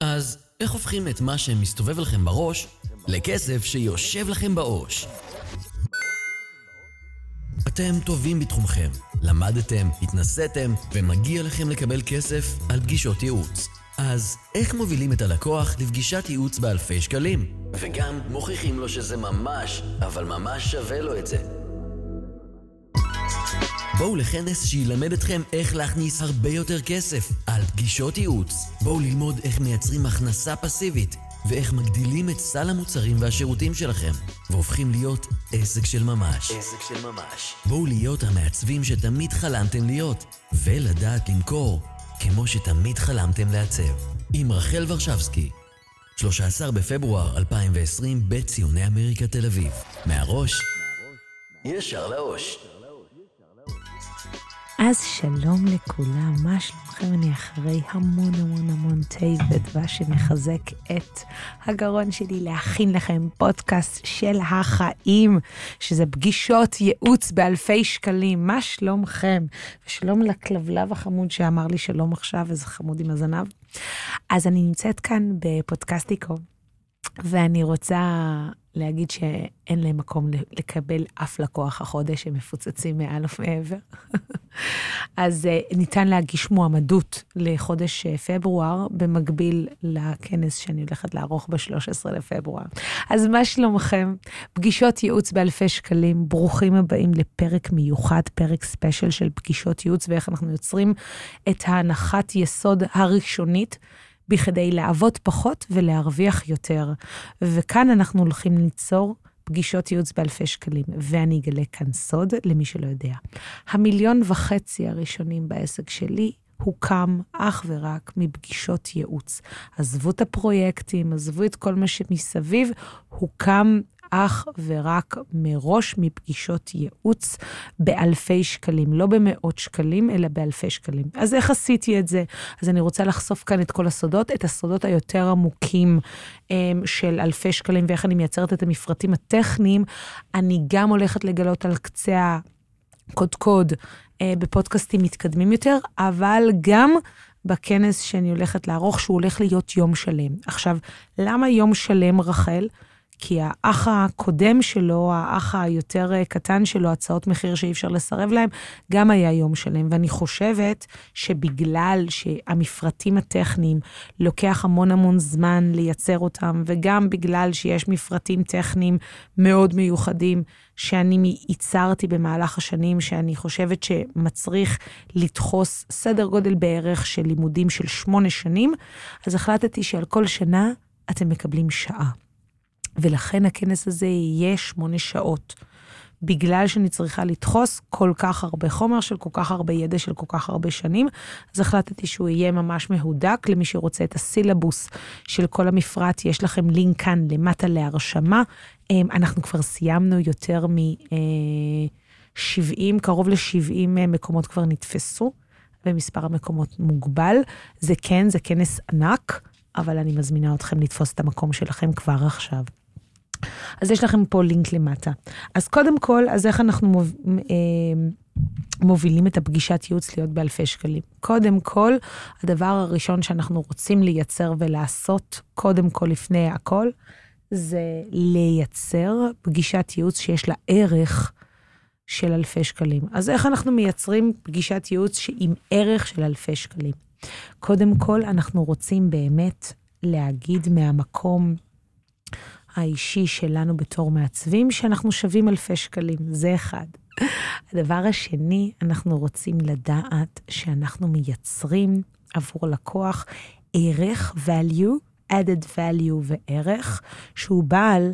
אז איך הופכים את מה שמסתובב לכם בראש לכסף שיושב לכם בעו"ש? אתם טובים בתחומכם, למדתם, התנסיתם, ומגיע לכם לקבל כסף על פגישות ייעוץ. אז איך מובילים את הלקוח לפגישת ייעוץ באלפי שקלים? וגם מוכיחים לו שזה ממש, אבל ממש שווה לו את זה. בואו לכנס שילמד אתכם איך להכניס הרבה יותר כסף על פגישות ייעוץ. בואו ללמוד איך מייצרים הכנסה פסיבית ואיך מגדילים את סל המוצרים והשירותים שלכם והופכים להיות עסק של ממש. עסק של ממש. בואו להיות המעצבים שתמיד חלמתם להיות ולדעת למכור כמו שתמיד חלמתם לעצב. עם רחל ורשבסקי, 13 בפברואר 2020 בציוני אמריקה תל אביב. מהראש, ישר לאוש. אז שלום לכולם, מה שלומכם? אני אחרי המון המון המון תה ודבש שמחזק את הגרון שלי להכין לכם פודקאסט של החיים, שזה פגישות ייעוץ באלפי שקלים. מה שלומכם? ושלום לכלבלב החמוד שאמר לי שלום עכשיו, איזה חמוד עם הזנב. אז אני נמצאת כאן בפודקאסטיקו, ואני רוצה להגיד שאין להם מקום לקבל אף לקוח החודש, הם מפוצצים מעל ומעבר. אז uh, ניתן להגיש מועמדות לחודש uh, פברואר, במקביל לכנס שאני הולכת לערוך ב-13 לפברואר. אז מה שלומכם? פגישות ייעוץ באלפי שקלים, ברוכים הבאים לפרק מיוחד, פרק ספיישל של פגישות ייעוץ, ואיך אנחנו יוצרים את ההנחת יסוד הראשונית. בכדי לעבוד פחות ולהרוויח יותר. וכאן אנחנו הולכים ליצור פגישות ייעוץ באלפי שקלים, ואני אגלה כאן סוד למי שלא יודע. המיליון וחצי הראשונים בעסק שלי הוקם אך ורק מפגישות ייעוץ. עזבו את הפרויקטים, עזבו את כל מה שמסביב, הוקם אך ורק מראש מפגישות ייעוץ באלפי שקלים, לא במאות שקלים, אלא באלפי שקלים. אז איך עשיתי את זה? אז אני רוצה לחשוף כאן את כל הסודות, את הסודות היותר עמוקים אמ, של אלפי שקלים, ואיך אני מייצרת את המפרטים הטכניים. אני גם הולכת לגלות על קצה הקודקוד אה, בפודקאסטים מתקדמים יותר, אבל גם... בכנס שאני הולכת לערוך, שהוא הולך להיות יום שלם. עכשיו, למה יום שלם, רחל? כי האח הקודם שלו, האח היותר אה, קטן שלו, הצעות מחיר שאי אפשר לסרב להם, גם היה יום שלם. ואני חושבת שבגלל שהמפרטים הטכניים לוקח המון המון זמן לייצר אותם, וגם בגלל שיש מפרטים טכניים מאוד מיוחדים, שאני ייצרתי במהלך השנים, שאני חושבת שמצריך לדחוס סדר גודל בערך של לימודים של שמונה שנים, אז החלטתי שעל כל שנה אתם מקבלים שעה. ולכן הכנס הזה יהיה שמונה שעות. בגלל שאני צריכה לדחוס כל כך הרבה חומר של כל כך הרבה ידע של כל כך הרבה שנים, אז החלטתי שהוא יהיה ממש מהודק למי שרוצה את הסילבוס של כל המפרט, יש לכם לינק כאן למטה להרשמה. אמ, אנחנו כבר סיימנו יותר מ-70, אה, קרוב ל-70 אה, מקומות כבר נתפסו, ומספר המקומות מוגבל. זה כן, זה כנס ענק, אבל אני מזמינה אתכם לתפוס את המקום שלכם כבר עכשיו. אז יש לכם פה לינק למטה. אז קודם כל, אז איך אנחנו. אה, מובילים את הפגישת ייעוץ להיות באלפי שקלים? קודם כל, הדבר הראשון שאנחנו רוצים לייצר ולעשות, קודם כל, לפני הכל, זה לייצר פגישת ייעוץ שיש לה ערך של אלפי שקלים. אז איך אנחנו מייצרים פגישת ייעוץ עם ערך של אלפי שקלים? קודם כל, אנחנו רוצים באמת להגיד מהמקום האישי שלנו בתור מעצבים, שאנחנו שווים אלפי שקלים, זה אחד. הדבר השני, אנחנו רוצים לדעת שאנחנו מייצרים עבור לקוח ערך, value, added value וערך, שהוא בעל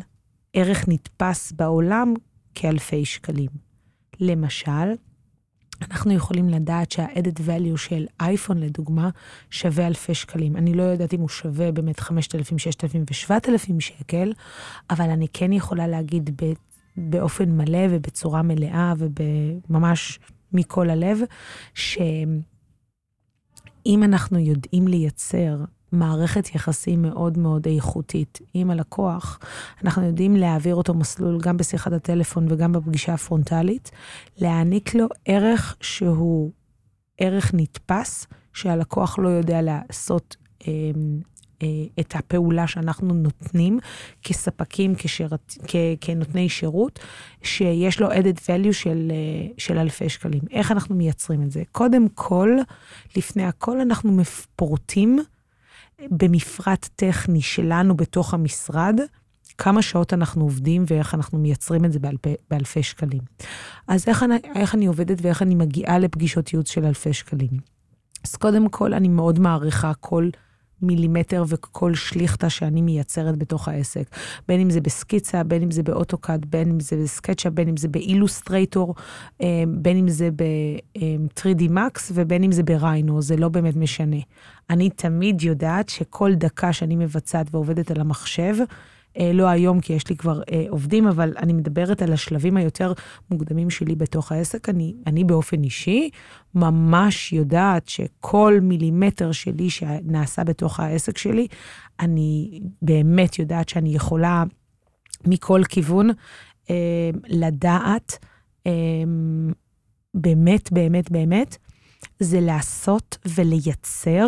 ערך נתפס בעולם כאלפי שקלים. למשל, אנחנו יכולים לדעת שה-added value של אייפון, לדוגמה, שווה אלפי שקלים. אני לא יודעת אם הוא שווה באמת 5,000, 6,000 ו-7,000 שקל, אבל אני כן יכולה להגיד באופן מלא ובצורה מלאה וממש מכל הלב, שאם אנחנו יודעים לייצר מערכת יחסים מאוד מאוד איכותית עם הלקוח, אנחנו יודעים להעביר אותו מסלול גם בשיחת הטלפון וגם בפגישה הפרונטלית, להעניק לו ערך שהוא ערך נתפס, שהלקוח לא יודע לעשות אה, את הפעולה שאנחנו נותנים כספקים, כשרת, כ, כנותני שירות, שיש לו added value של, של אלפי שקלים. איך אנחנו מייצרים את זה? קודם כל, לפני הכל אנחנו פורטים במפרט טכני שלנו בתוך המשרד, כמה שעות אנחנו עובדים ואיך אנחנו מייצרים את זה באלפי, באלפי שקלים. אז איך אני, איך אני עובדת ואיך אני מגיעה לפגישות ייעוץ של אלפי שקלים? אז קודם כל, אני מאוד מעריכה כל מילימטר וכל שליכטה שאני מייצרת בתוך העסק. בין אם זה בסקיצה, בין אם זה באוטוקאד, בין אם זה בסקצ'ה, בין אם זה באילוסטרייטור, אה, בין אם זה ב-3D Max ובין אם זה בריינו, זה לא באמת משנה. אני תמיד יודעת שכל דקה שאני מבצעת ועובדת על המחשב, אה, לא היום, כי יש לי כבר אה, עובדים, אבל אני מדברת על השלבים היותר מוקדמים שלי בתוך העסק. אני, אני באופן אישי ממש יודעת שכל מילימטר שלי שנעשה בתוך העסק שלי, אני באמת יודעת שאני יכולה מכל כיוון אה, לדעת, אה, באמת, באמת, באמת, זה לעשות ולייצר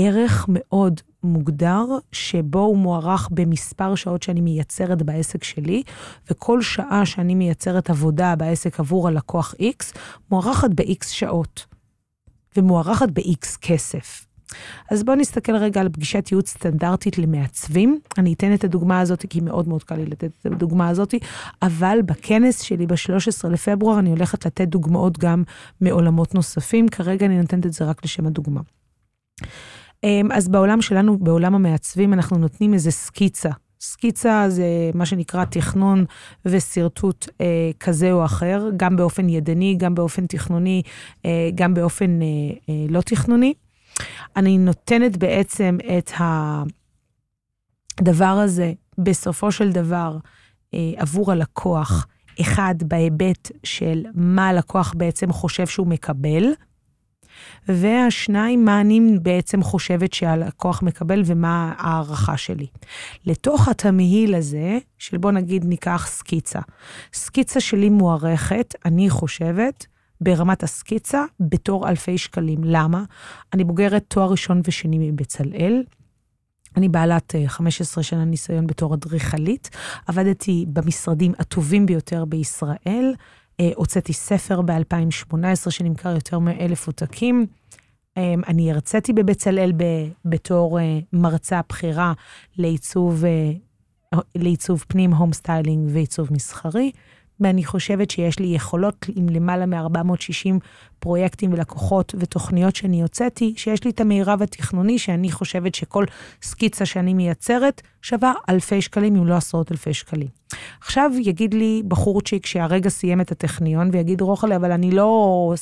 ערך מאוד מוגדר, שבו הוא מוערך במספר שעות שאני מייצרת בעסק שלי, וכל שעה שאני מייצרת עבודה בעסק עבור הלקוח X, מוערכת ב-X שעות, ומוערכת ב-X כסף. אז בואו נסתכל רגע על פגישת ייעוץ סטנדרטית למעצבים. אני אתן את הדוגמה הזאת, כי מאוד מאוד קל לי לתת את הדוגמה הזאת, אבל בכנס שלי ב-13 לפברואר אני הולכת לתת דוגמאות גם מעולמות נוספים. כרגע אני נותנת את זה רק לשם הדוגמה. אמ, אז בעולם שלנו, בעולם המעצבים, אנחנו נותנים איזה סקיצה. סקיצה זה מה שנקרא תכנון ושרטוט אה, כזה או אחר, גם באופן ידני, גם באופן תכנוני, אה, גם באופן אה, אה, לא תכנוני. אני נותנת בעצם את הדבר הזה, בסופו של דבר, אה, עבור הלקוח, אחד, בהיבט של מה הלקוח בעצם חושב שהוא מקבל, והשניים, מה אני בעצם חושבת שהלקוח מקבל ומה ההערכה שלי. לתוך התמהיל הזה, של בוא נגיד ניקח סקיצה. סקיצה שלי מוערכת, אני חושבת, ברמת הסקיצה, בתור אלפי שקלים. למה? אני בוגרת תואר ראשון ושני מבצלאל. אני בעלת 15 אה, שנה ניסיון בתור אדריכלית, עבדתי במשרדים הטובים ביותר בישראל, הוצאתי ספר ב-2018 שנמכר יותר מאלף עותקים. אה, אני הרציתי בבצלאל בתור אה, מרצה בכירה לעיצוב, לעיצוב פנים, home styling ועיצוב מסחרי. ואני חושבת שיש לי יכולות עם למעלה מ-460 פרויקטים ולקוחות ותוכניות שאני הוצאתי, שיש לי את המירב התכנוני, שאני חושבת שכל סקיצה שאני מייצרת שווה אלפי שקלים, אם לא עשרות אלפי שקלים. עכשיו יגיד לי בחורצ'יק שהרגע סיים את הטכניון, ויגיד, רוחלה, אבל אני לא,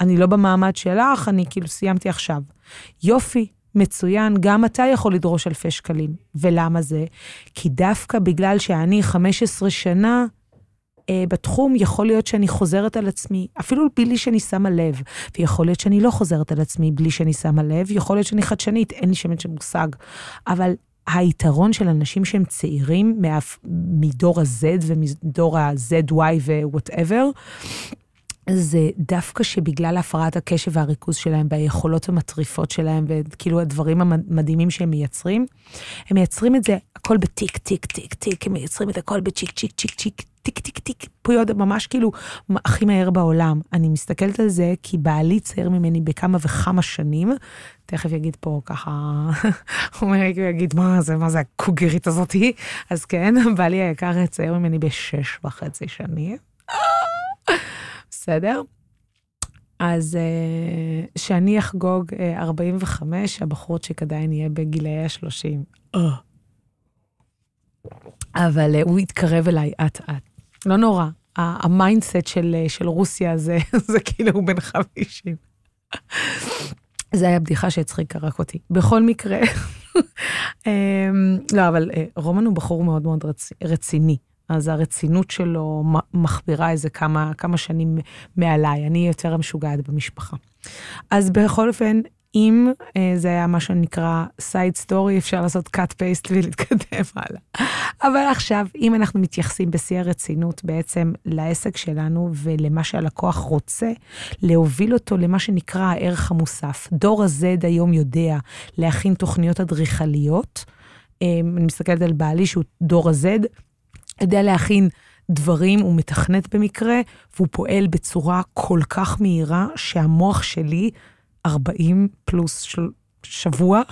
אני לא במעמד שלך, אני כאילו סיימתי עכשיו. יופי, מצוין, גם אתה יכול לדרוש אלפי שקלים. ולמה זה? כי דווקא בגלל שאני 15 שנה, אה, בתחום, יכול להיות שאני חוזרת על עצמי, אפילו בלי שאני שמה לב. ויכול להיות שאני לא חוזרת על עצמי בלי שאני שמה לב, יכול להיות שאני חדשנית, אין לי שמץ של מושג. אבל היתרון של אנשים שהם צעירים, מאף, מדור ה-Z ומדור ה-ZY ו-whatever, זה דווקא שבגלל הפרעת הקשב והריכוז שלהם והיכולות המטריפות שלהם וכאילו הדברים המדהימים שהם מייצרים, הם מייצרים את זה הכל בטיק, טיק, טיק, טיק, הם מייצרים את הכל בצ'יק, צ'יק, צ'יק, צ'יק, טיק, טיק, טיק, פויות ממש כאילו הכי מהר בעולם. אני מסתכלת על זה כי בעלי צעיר ממני בכמה וכמה שנים, תכף יגיד פה ככה, הוא יגיד, מה זה, מה זה הקוגרית הזאתי? אז כן, בעלי היקר צעיר ממני בשש וחצי שנים. בסדר? אז כשאני אחגוג 45, הבחורצ'יק עדיין יהיה בגילאי ה-30. אבל הוא יתקרב אליי אט-אט. לא נורא, ה-mindset של, של רוסיה זה, זה כאילו הוא בן 50. זה היה בדיחה שהצחיקה רק אותי. בכל מקרה, לא, אבל רומן הוא בחור מאוד מאוד רצ, רציני. אז הרצינות שלו מחבירה איזה כמה, כמה שנים מעליי. אני יותר המשוגעת במשפחה. אז בכל אופן, אם אה, זה היה מה שנקרא side story, אפשר לעשות cut paste ולהתקדם הלאה. אבל עכשיו, אם אנחנו מתייחסים בשיא הרצינות בעצם לעסק שלנו ולמה שהלקוח רוצה, להוביל אותו למה שנקרא הערך המוסף. דור ה-Z היום יודע להכין תוכניות אדריכליות. אה, אני מסתכלת על בעלי שהוא דור ה-Z, יודע להכין דברים, הוא מתכנת במקרה, והוא פועל בצורה כל כך מהירה, שהמוח שלי 40 פלוס של... שבוע,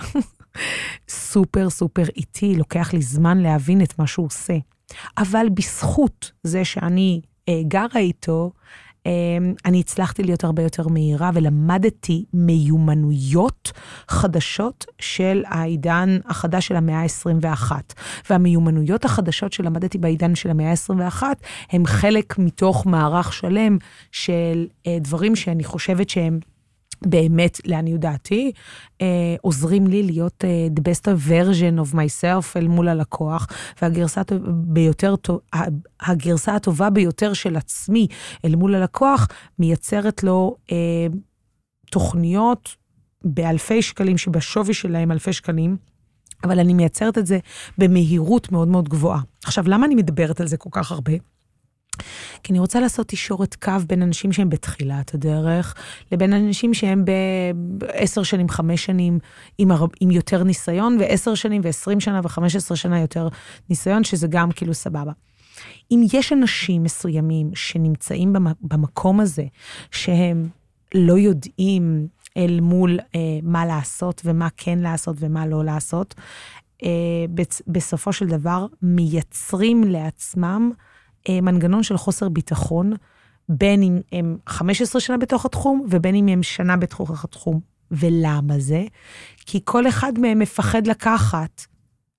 סופר סופר איטי, לוקח לי זמן להבין את מה שהוא עושה. אבל בזכות זה שאני אה, גרה איתו, אני הצלחתי להיות הרבה יותר מהירה ולמדתי מיומנויות חדשות של העידן החדש של המאה ה-21. והמיומנויות החדשות שלמדתי בעידן של המאה ה-21 הם חלק מתוך מערך שלם של אה, דברים שאני חושבת שהם באמת, לעניות דעתי, אה, עוזרים לי להיות אה, the best version of myself אל מול הלקוח, והגרסה ביותר, הגרסה הטובה ביותר של עצמי אל מול הלקוח, מייצרת לו אה, תוכניות באלפי שקלים, שבשווי שלהם אלפי שקלים. אבל אני מייצרת את זה במהירות מאוד מאוד גבוהה. עכשיו, למה אני מדברת על זה כל כך הרבה? כי אני רוצה לעשות תישורת קו בין אנשים שהם בתחילת הדרך, לבין אנשים שהם בעשר שנים, חמש שנים, עם, הר... עם יותר ניסיון, ועשר שנים, ועשרים שנה, וחמש עשרה שנה יותר ניסיון, שזה גם כאילו סבבה. אם יש אנשים מסוימים שנמצאים במקום הזה, שהם לא יודעים אל מול אה, מה לעשות ומה כן לעשות ומה לא לעשות, אה, בסופו של דבר מייצרים לעצמם מנגנון של חוסר ביטחון, בין אם הם 15 שנה בתוך התחום, ובין אם הם שנה בתוך התחום. ולמה זה? כי כל אחד מהם מפחד לקחת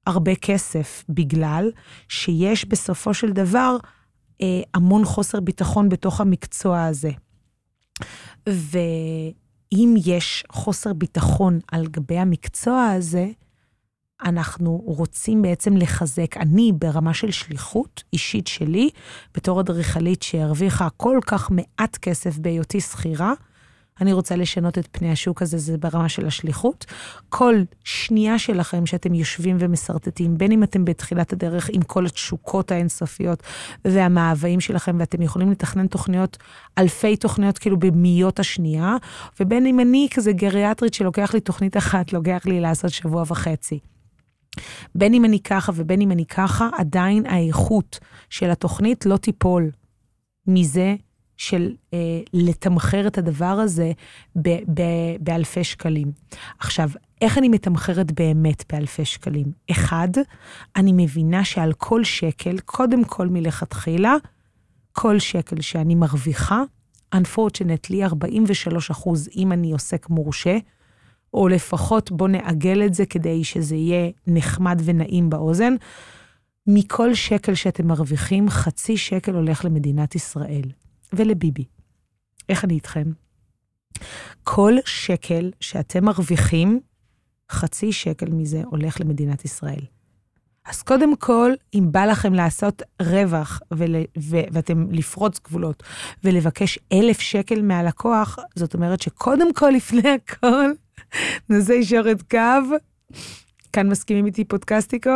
הרבה כסף, בגלל שיש בסופו של דבר אה, המון חוסר ביטחון בתוך המקצוע הזה. ואם יש חוסר ביטחון על גבי המקצוע הזה, אנחנו רוצים בעצם לחזק, אני ברמה של שליחות אישית שלי, בתור אדריכלית שהרוויחה כל כך מעט כסף בהיותי שכירה, אני רוצה לשנות את פני השוק הזה, זה ברמה של השליחות. כל שנייה שלכם שאתם יושבים ומשרטטים, בין אם אתם בתחילת הדרך עם כל התשוקות האינסופיות והמאוויים שלכם, ואתם יכולים לתכנן תוכניות, אלפי תוכניות כאילו במאיות השנייה, ובין אם אני כזה גריאטרית שלוקח לי תוכנית אחת, לוקח לי לעשות שבוע וחצי. בין אם אני ככה ובין אם אני ככה, עדיין האיכות של התוכנית לא תיפול מזה של אה, לתמחר את הדבר הזה ב- ב- באלפי שקלים. עכשיו, איך אני מתמחרת באמת באלפי שקלים? אחד, אני מבינה שעל כל שקל, קודם כל מלכתחילה, כל שקל שאני מרוויחה, unfortunately, 43 אחוז, אם אני עוסק מורשה, או לפחות בוא נעגל את זה כדי שזה יהיה נחמד ונעים באוזן. מכל שקל שאתם מרוויחים, חצי שקל הולך למדינת ישראל ולביבי. איך אני איתכם? כל שקל שאתם מרוויחים, חצי שקל מזה הולך למדינת ישראל. אז קודם כל, אם בא לכם לעשות רווח ול, ו, ואתם לפרוץ גבולות ולבקש אלף שקל מהלקוח, זאת אומרת שקודם כל, לפני הכל, נושא ישורת קו, כאן מסכימים איתי פודקאסטיקו,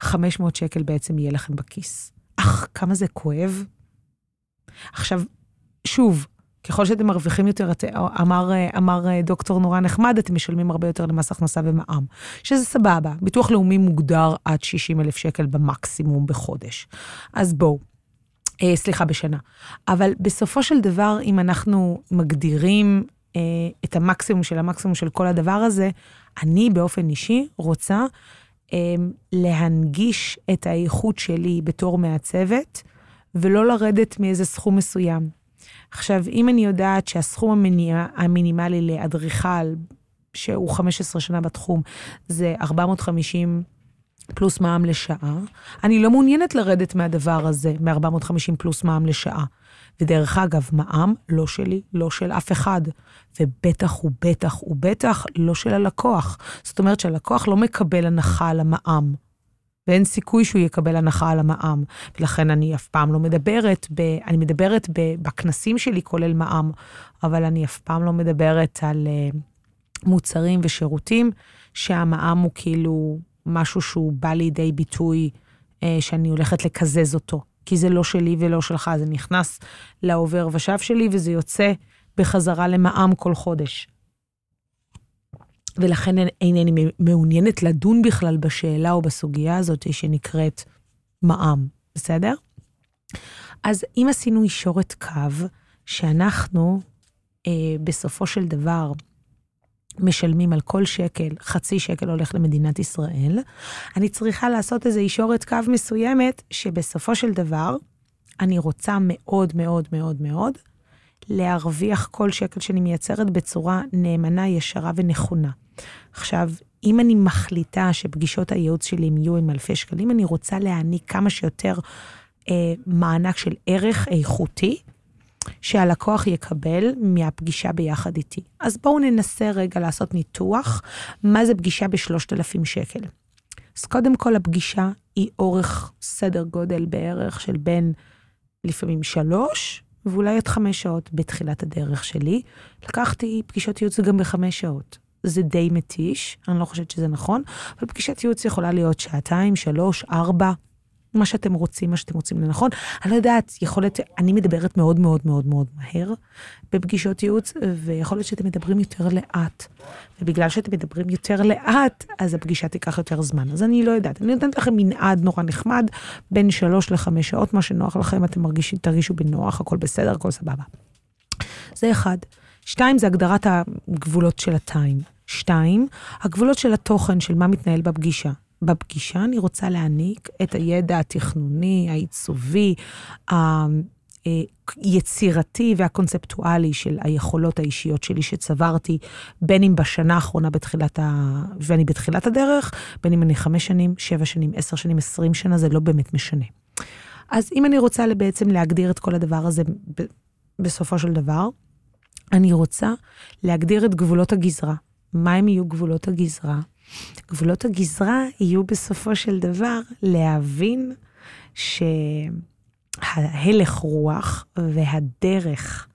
500 שקל בעצם יהיה לכם בכיס. אך, כמה זה כואב. עכשיו, שוב, ככל שאתם מרוויחים יותר, את, אמר, אמר דוקטור נורא נחמד, אתם משלמים הרבה יותר למס הכנסה ומע"מ, שזה סבבה. ביטוח לאומי מוגדר עד 60 אלף שקל במקסימום בחודש. אז בואו, אה, סליחה, בשנה. אבל בסופו של דבר, אם אנחנו מגדירים אה, את המקסימום של המקסימום של כל הדבר הזה, אני באופן אישי רוצה אה, להנגיש את האיכות שלי בתור מעצבת, ולא לרדת מאיזה סכום מסוים. עכשיו, אם אני יודעת שהסכום המינימ... המינימלי לאדריכל, שהוא 15 שנה בתחום, זה 450 פלוס מע"מ לשעה, אני לא מעוניינת לרדת מהדבר הזה, מ-450 פלוס מע"מ לשעה. ודרך אגב, מע"מ לא שלי, לא של אף אחד, ובטח ובטח ובטח לא של הלקוח. זאת אומרת שהלקוח לא מקבל הנחה על המע"מ, ואין סיכוי שהוא יקבל הנחה על המע"מ. ולכן אני אף פעם לא מדברת, ב, אני מדברת ב, בכנסים שלי, כולל מע"מ, אבל אני אף פעם לא מדברת על, אה, מוצרים ושירותים, שהמע"מ הוא כאילו משהו שהוא בא לידי ביטוי אה, שאני הולכת לקזז אותו. כי זה לא שלי ולא שלך, זה נכנס לעובר ושב שלי וזה יוצא בחזרה למע"מ כל חודש. ולכן אינני מעוניינת לדון בכלל בשאלה או בסוגיה הזאת שנקראת מע"מ, בסדר? אז אם עשינו ישורת קו, שאנחנו אה, בסופו של דבר משלמים על כל שקל, חצי שקל הולך למדינת ישראל, אני צריכה לעשות איזו ישורת קו מסוימת, שבסופו של דבר, אני רוצה מאוד מאוד מאוד מאוד להרוויח כל שקל שאני מייצרת בצורה נאמנה, ישרה ונכונה. עכשיו, אם אני מחליטה שפגישות הייעוץ שלי יהיו עם אלפי שקלים, אני רוצה להעניק כמה שיותר אה, מענק של ערך איכותי, שהלקוח יקבל מהפגישה ביחד איתי. אז בואו ננסה רגע לעשות ניתוח, מה זה פגישה בשלושת אלפים שקל. אז קודם כל הפגישה היא אורך סדר גודל בערך של בין לפעמים שלוש ואולי עד חמש שעות בתחילת הדרך שלי. לקחתי פגישות ייעוץ גם בחמש שעות. זה די מתיש, אני לא חושבת שזה נכון, אבל פגישת ייעוץ יכולה להיות שעתיים, שלוש, ארבע, מה שאתם רוצים, מה שאתם רוצים לנכון. אני לא יודעת, יכול להיות, אני מדברת מאוד מאוד מאוד מאוד מהר בפגישות ייעוץ, ויכול להיות שאתם מדברים יותר לאט. ובגלל שאתם מדברים יותר לאט, אז הפגישה תיקח יותר זמן. אז אני לא יודעת. אני נותנת לכם מנעד נורא נחמד, בין שלוש לחמש שעות, מה שנוח לכם, אתם מרגישים, תרגישו בנוח, הכל בסדר, הכל סבבה. זה אחד. שתיים, זה הגדרת הגבולות של הטיים. שתיים, הגבולות של התוכן, של מה מתנהל בפגישה. בפגישה אני רוצה להעניק את הידע התכנוני, העיצובי, היצירתי והקונספטואלי של היכולות האישיות שלי שצברתי, בין אם בשנה האחרונה בתחילת ה... ואני בתחילת הדרך, בין אם אני חמש שנים, שבע שנים, עשר שנים, עשרים שנה, זה לא באמת משנה. אז אם אני רוצה בעצם להגדיר את כל הדבר הזה בסופו של דבר, אני רוצה להגדיר את גבולות הגזרה. מה הם יהיו גבולות הגזרה? גבולות הגזרה יהיו בסופו של דבר להבין שההלך רוח והדרך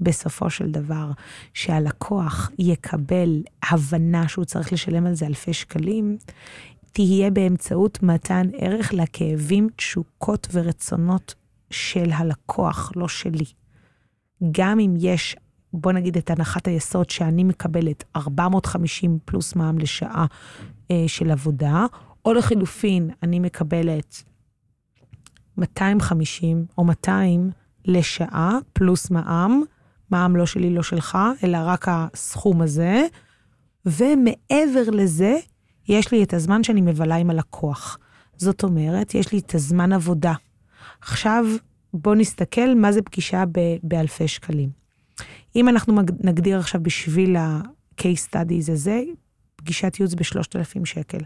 בסופו של דבר, שהלקוח יקבל הבנה שהוא צריך לשלם על זה אלפי שקלים, תהיה באמצעות מתן ערך לכאבים, תשוקות ורצונות של הלקוח, לא שלי. גם אם יש בוא נגיד את הנחת היסוד שאני מקבלת 450 פלוס מע"מ לשעה אה, של עבודה, או לחילופין, אני מקבלת 250 או 200 לשעה פלוס מע"מ, מע"מ לא שלי, לא שלך, אלא רק הסכום הזה, ומעבר לזה, יש לי את הזמן שאני מבלה עם הלקוח. זאת אומרת, יש לי את הזמן עבודה. עכשיו, בואו נסתכל מה זה פגישה באלפי שקלים. אם אנחנו נגדיר עכשיו בשביל ה-case studies הזה, פגישת ייעוץ ב-3,000 שקל.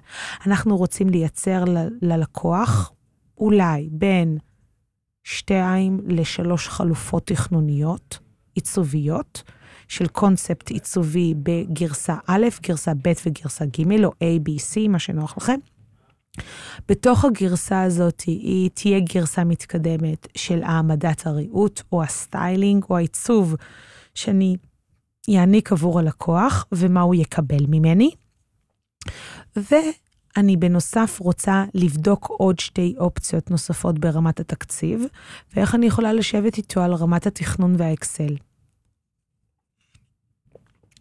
אנחנו רוצים לייצר ל- ללקוח אולי בין שתיים לשלוש חלופות תכנוניות, עיצוביות, של קונספט עיצובי בגרסה א', גרסה ב' וגרסה ג', או A, B, C, מה שנוח לכם. בתוך הגרסה הזאת היא תהיה גרסה מתקדמת של העמדת הריהוט, או ה-styling, או העיצוב שאני אעניק עבור הלקוח ומה הוא יקבל ממני. ואני בנוסף רוצה לבדוק עוד שתי אופציות נוספות ברמת התקציב, ואיך אני יכולה לשבת איתו על רמת התכנון והאקסל.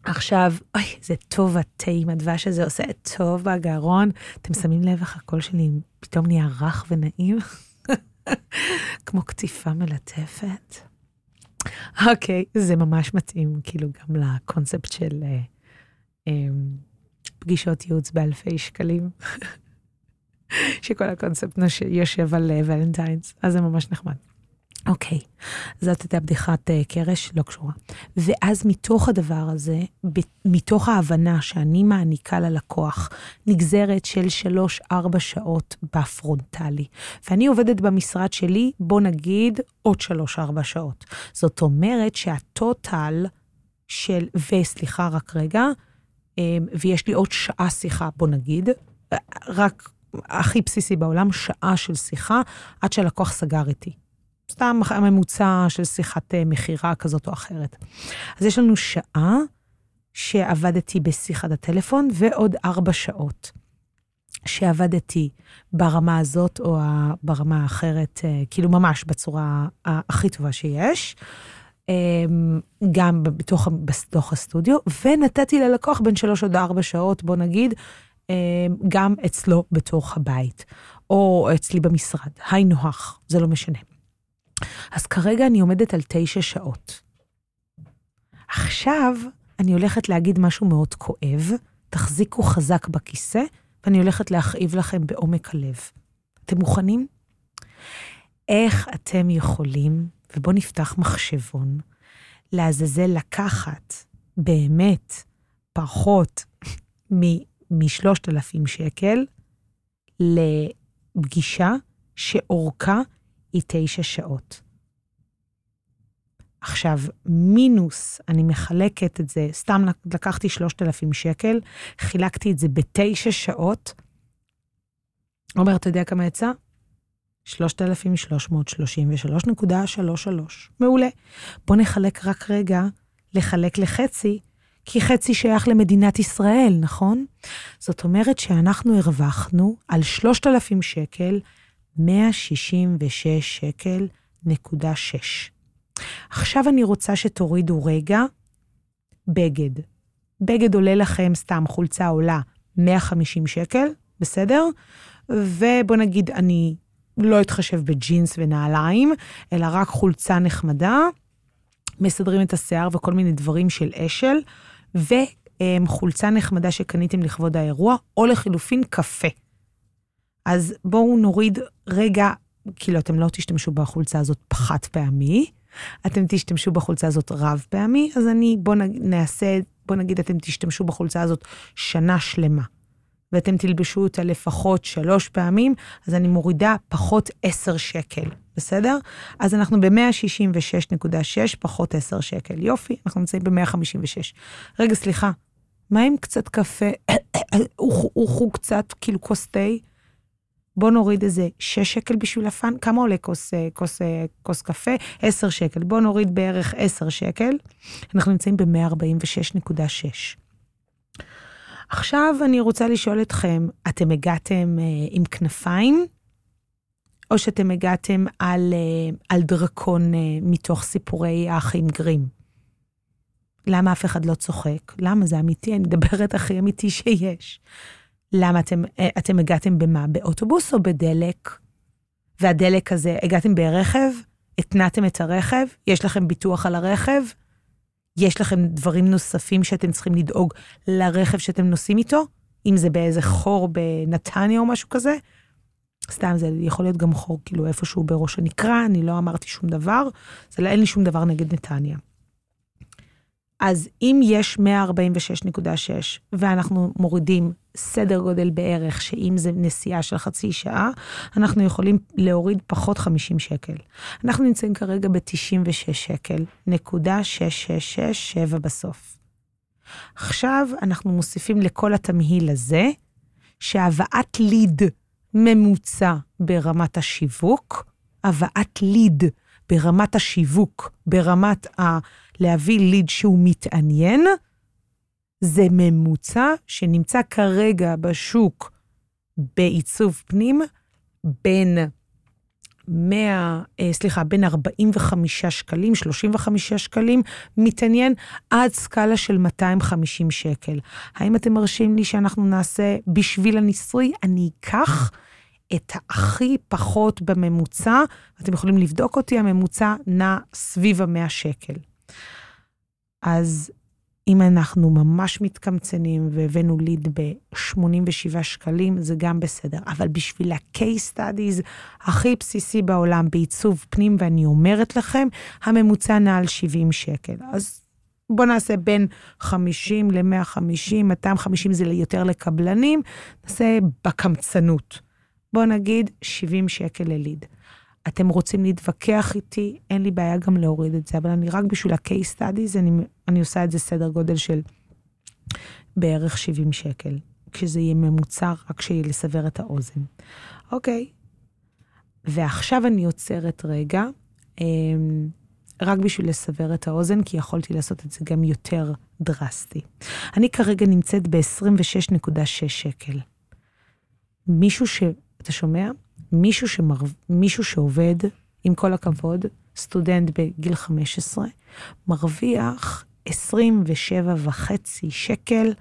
עכשיו, אוי, זה טוב התה עם הדבש הזה, עושה טוב בגרון. אתם שמים לב איך הקול שלי פתאום נהיה רך ונעים? כמו קטיפה מלטפת. אוקיי, okay, זה ממש מתאים כאילו גם לקונספט של uh, um, פגישות ייעוץ באלפי שקלים, שכל הקונספט יושב על ולנטיינס, אז זה ממש נחמד. אוקיי, זאת הייתה בדיחת uh, קרש, לא קשורה. ואז מתוך הדבר הזה, ב- מתוך ההבנה שאני מעניקה ללקוח נגזרת של 3-4 שעות בפרונטלי, ואני עובדת במשרד שלי, בוא נגיד עוד 3-4 שעות. זאת אומרת שהטוטל של, וסליחה, רק רגע, um, ויש לי עוד שעה שיחה, בוא נגיד, רק הכי בסיסי בעולם, שעה של שיחה עד שהלקוח סגר איתי. סתם הממוצע של שיחת אה, מכירה כזאת או אחרת. אז יש לנו שעה שעבדתי בשיחת הטלפון, ועוד ארבע שעות שעבדתי ברמה הזאת או ברמה האחרת, אה, כאילו ממש בצורה הכי טובה שיש. אמ, גם בתוך, בתוך הסטודיו, ונתתי ללקוח בין שלוש עד ארבע שעות, בוא נגיד, אמ, גם אצלו בתוך הבית, או אצלי במשרד, היינו הך, זה לא משנה. אז כרגע אני עומדת על תשע שעות. עכשיו אני הולכת להגיד משהו מאוד כואב, תחזיקו חזק בכיסא, ואני הולכת להכאיב לכם בעומק הלב. אתם מוכנים? איך אתם יכולים, ובואו נפתח מחשבון, לעזאזל לקחת באמת פחות משלושת אלפים שקל לפגישה שאורכה היא תשע שעות. עכשיו, מינוס, אני מחלקת את זה, סתם לקחתי 3,000 שקל, חילקתי את זה בתשע שעות. עומר, אתה יודע כמה יצא? 3,333.33. מעולה. בוא נחלק רק רגע, לחלק לחצי, כי חצי שייך למדינת ישראל, נכון? זאת אומרת שאנחנו הרווחנו על 3,000 שקל, 166 שקל נקודה 6. עכשיו אני רוצה שתורידו רגע בגד. בגד עולה לכם, סתם חולצה עולה 150 שקל, בסדר? ובוא נגיד, אני לא אתחשב בג'ינס ונעליים, אלא רק חולצה נחמדה, מסדרים את השיער וכל מיני דברים של אשל, וחולצה נחמדה שקניתם לכבוד האירוע, או לחילופין קפה. אז בואו נוריד רגע, כאילו אתם לא תשתמשו בחולצה הזאת חד פעמי, אתם תשתמשו בחולצה הזאת רב פעמי, אז אני, בואו נעשה, בואו נגיד אתם תשתמשו בחולצה הזאת שנה שלמה. ואתם תלבשו אותה לפחות שלוש פעמים, אז אני מורידה פחות עשר שקל, בסדר? אז אנחנו ב-166.6 פחות עשר שקל. יופי, אנחנו נמצאים ב-156. רגע, סליחה, מה עם קצת קפה? אוכו קצת, כאילו כוס תה? בוא נוריד איזה 6 שקל בשביל הפאן, כמה עולה כוס, אה, כוס, אה, כוס קפה? 10 שקל. בוא נוריד בערך 10 שקל. אנחנו נמצאים ב-146.6. עכשיו אני רוצה לשאול אתכם, אתם הגעתם אה, עם כנפיים, או שאתם הגעתם על, אה, על דרקון אה, מתוך סיפורי האחים גרים? למה אף אחד לא צוחק? למה? זה אמיתי, אני מדברת הכי אמיתי שיש. למה אתם, אה, אתם הגעתם במה? באוטובוס או בדלק? והדלק הזה, הגעתם ברכב? התנעתם את הרכב? יש לכם ביטוח על הרכב? יש לכם דברים נוספים שאתם צריכים לדאוג לרכב שאתם נוסעים איתו? אם זה באיזה חור בנתניה או משהו כזה? סתם, זה יכול להיות גם חור כאילו איפשהו בראש הנקרה, אני לא אמרתי שום דבר, זה לא, אין לי שום דבר נגד נתניה. אז אם יש 146.6 ואנחנו מורידים סדר גודל בערך, שאם זה נסיעה של חצי שעה, אנחנו יכולים להוריד פחות 50 שקל. אנחנו נמצאים כרגע ב-96 שקל, נקודה 6667 בסוף. עכשיו אנחנו מוסיפים לכל התמהיל הזה, שהבאת ליד ממוצע ברמת השיווק, הבאת ליד ברמת השיווק, ברמת ה... להביא ליד שהוא מתעניין, זה ממוצע שנמצא כרגע בשוק בעיצוב פנים בין 100, אה, סליחה, בין 45 שקלים, 35 שקלים, מתעניין עד סקאלה של 250 שקל. האם אתם מרשים לי שאנחנו נעשה בשביל הניסוי? אני אקח את הכי פחות בממוצע, אתם יכולים לבדוק אותי, הממוצע נע סביב ה-100 שקל. אז אם אנחנו ממש מתקמצנים והבאנו ליד ב-87 שקלים, זה גם בסדר. אבל בשביל ה-case studies הכי בסיסי בעולם בעיצוב פנים, ואני אומרת לכם, הממוצע נע 70 שקל. אז בואו נעשה בין 50 ל-150, 250 זה יותר לקבלנים, נעשה בקמצנות. בואו נגיד 70 שקל לליד. אתם רוצים להתווכח איתי, אין לי בעיה גם להוריד את זה, אבל אני רק בשביל ה-case studies, אני, אני עושה את זה סדר גודל של בערך 70 שקל, כשזה יהיה ממוצע, רק שיהיה לסבר את האוזן. אוקיי, ועכשיו אני עוצרת רגע. אמ, רק בשביל לסבר את האוזן, כי יכולתי לעשות את זה גם יותר דרסטי. אני כרגע נמצאת ב-26.6 שקל. מישהו ש... אתה שומע? מישהו, שמר... מישהו שעובד, עם כל הכבוד, סטודנט בגיל 15, מרוויח 27.5 שקל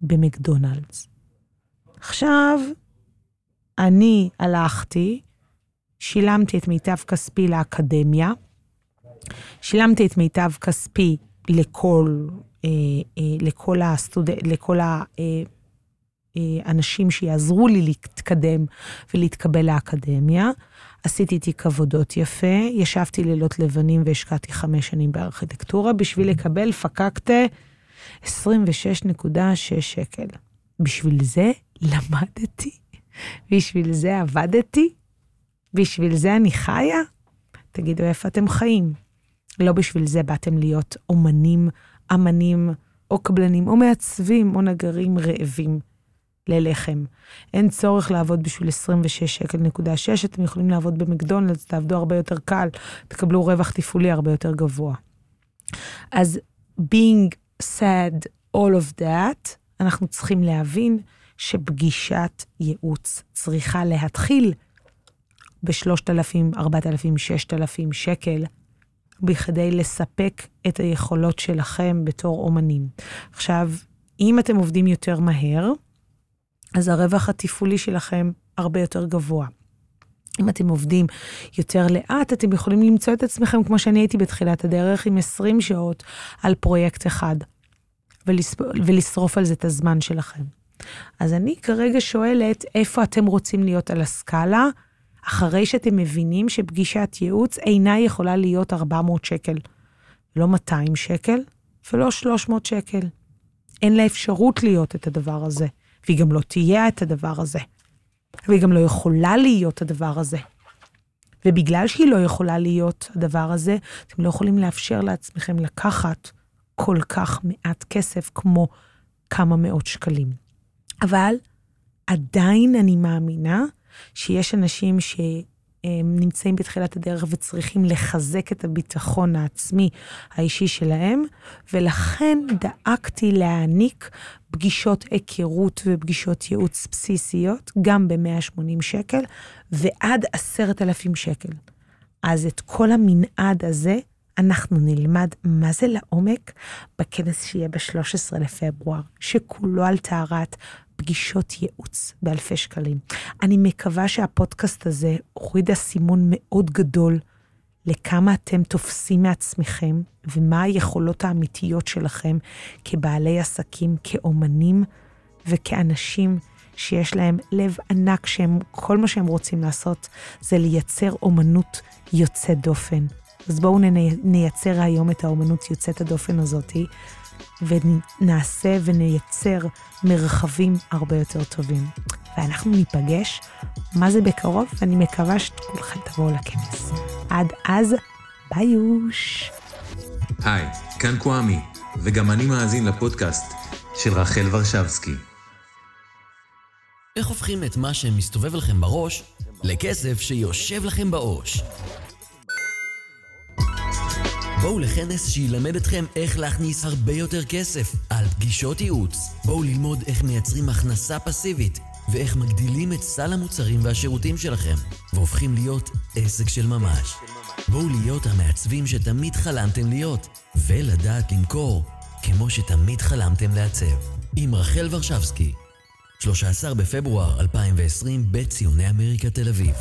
במקדונלדס. עכשיו, אני הלכתי, שילמתי את מיטב כספי לאקדמיה, שילמתי את מיטב כספי לכל, אה, אה, לכל, הסטוד... לכל האנשים אה, שיעזרו לי להתקדם ולהתקבל לאקדמיה. עשיתי תיק עבודות יפה, ישבתי לילות לבנים והשקעתי חמש שנים בארכיטקטורה בשביל לקבל פקקטה 26.6 שקל. בשביל זה למדתי, בשביל זה עבדתי, בשביל זה אני חיה? תגידו, איפה אתם חיים? לא בשביל זה באתם להיות אומנים, אמנים, או קבלנים, או מעצבים, או נגרים רעבים ללחם. אין צורך לעבוד בשביל 26 שקל נקודה 6, אתם יכולים לעבוד במקדונלדס, תעבדו הרבה יותר קל, תקבלו רווח תפעולי הרבה יותר גבוה. אז being said all of that, אנחנו צריכים להבין שפגישת ייעוץ צריכה להתחיל ב-3,000, 4,000, 6,000 שקל, בכדי לספק את היכולות שלכם בתור אומנים. עכשיו, אם אתם עובדים יותר מהר, אז הרווח התפעולי שלכם הרבה יותר גבוה. אם אתם עובדים יותר לאט, אתם יכולים למצוא את עצמכם, כמו שאני הייתי בתחילת הדרך, עם 20 שעות על פרויקט אחד, ולשרוף על זה את הזמן שלכם. אז אני כרגע שואלת, איפה אתם רוצים להיות על הסקאלה, אחרי שאתם מבינים שפגישת ייעוץ אינה יכולה להיות 400 שקל, לא 200 שקל ולא 300 שקל. אין לה אפשרות להיות את הדבר הזה, והיא גם לא תהיה את הדבר הזה. והיא גם לא יכולה להיות הדבר הזה. ובגלל שהיא לא יכולה להיות הדבר הזה, אתם לא יכולים לאפשר לעצמכם לקחת כל כך מעט כסף כמו כמה מאות שקלים. אבל עדיין אני מאמינה שיש אנשים שנמצאים בתחילת הדרך וצריכים לחזק את הביטחון העצמי האישי שלהם, ולכן דאגתי להעניק פגישות היכרות ופגישות ייעוץ בסיסיות, גם ב-180 שקל ועד 10,000 שקל. אז את כל המנעד הזה, אנחנו נלמד מה זה לעומק בכנס שיהיה ב-13 לפברואר, שכולו על טהרת פגישות ייעוץ באלפי שקלים. אני מקווה שהפודקאסט הזה הוריד אסימון מאוד גדול לכמה אתם תופסים מעצמכם ומה היכולות האמיתיות שלכם כבעלי עסקים, כאומנים וכאנשים שיש להם לב ענק שהם, כל מה שהם רוצים לעשות זה לייצר אומנות יוצאת דופן. אז בואו נייצר היום את האומנות יוצאת הדופן הזאתי. ונעשה ונייצר מרחבים הרבה יותר טובים. ואנחנו ניפגש, מה זה בקרוב, ואני מקווה שכולכם תבואו לכנס. עד אז, ביוש. היי, כאן קוואמי, וגם אני מאזין לפודקאסט של רחל ורשבסקי. איך הופכים את מה שמסתובב לכם בראש לכסף שיושב לכם בעו"ש? בואו לכנס שילמד אתכם איך להכניס הרבה יותר כסף על פגישות ייעוץ. בואו ללמוד איך מייצרים הכנסה פסיבית ואיך מגדילים את סל המוצרים והשירותים שלכם והופכים להיות עסק של ממש. בואו להיות המעצבים שתמיד חלמתם להיות ולדעת למכור כמו שתמיד חלמתם לעצב. עם רחל ורשבסקי, 13 בפברואר 2020 בציוני אמריקה תל אביב.